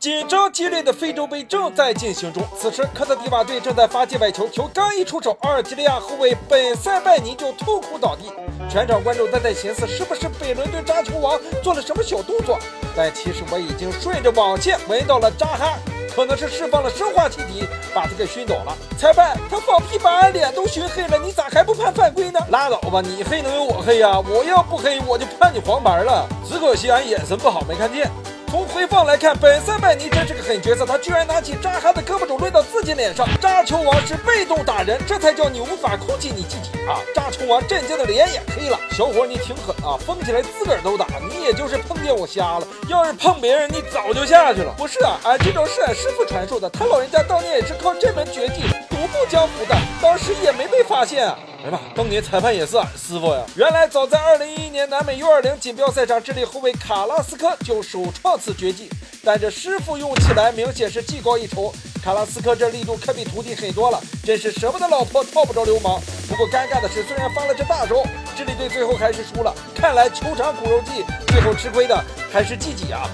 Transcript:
紧张激烈的非洲杯正在进行中，此时科特迪瓦队正在发界外球，球刚一出手，阿尔及利亚后卫本塞拜尼就痛哭倒地。全场观众都在寻思，是不是北伦敦扎球王做了什么小动作？但其实我已经顺着网线闻到了扎哈，可能是释放了生化气体，把他给熏倒了。裁判，他放屁把俺脸都熏黑了，你咋还不判犯规呢？拉倒吧，你黑能有我黑呀？我要不黑，我就判你黄牌了。只可惜俺眼神不好，没看见。从回放来看，本塞拜尼真是个狠角色，他居然拿起扎哈的胳膊肘抡到自己脸上。扎球王是被动打人，这才叫你无法控制你自己啊！扎球王震惊的脸也黑了。小伙，你挺狠啊，疯起来自个儿都打，你也就是碰见我瞎了，要是碰别人，你早就下去了。不是啊，俺这招是俺师傅传授的，他老人家当年也是靠这门绝技独步江湖的，当时也没被发现啊。哎呀妈，当年裁判也是俺师傅呀！原来早在2011年南美 U20 锦标赛上，智利后卫卡拉斯科就首创此绝技，但这师傅用起来明显是技高一筹。卡拉斯科这力度可比徒弟狠多了，真是舍不得老婆套不着流氓。不过尴尬的是，虽然翻了这大招，智利队最后还是输了。看来球场苦肉计，最后吃亏的还是自己啊！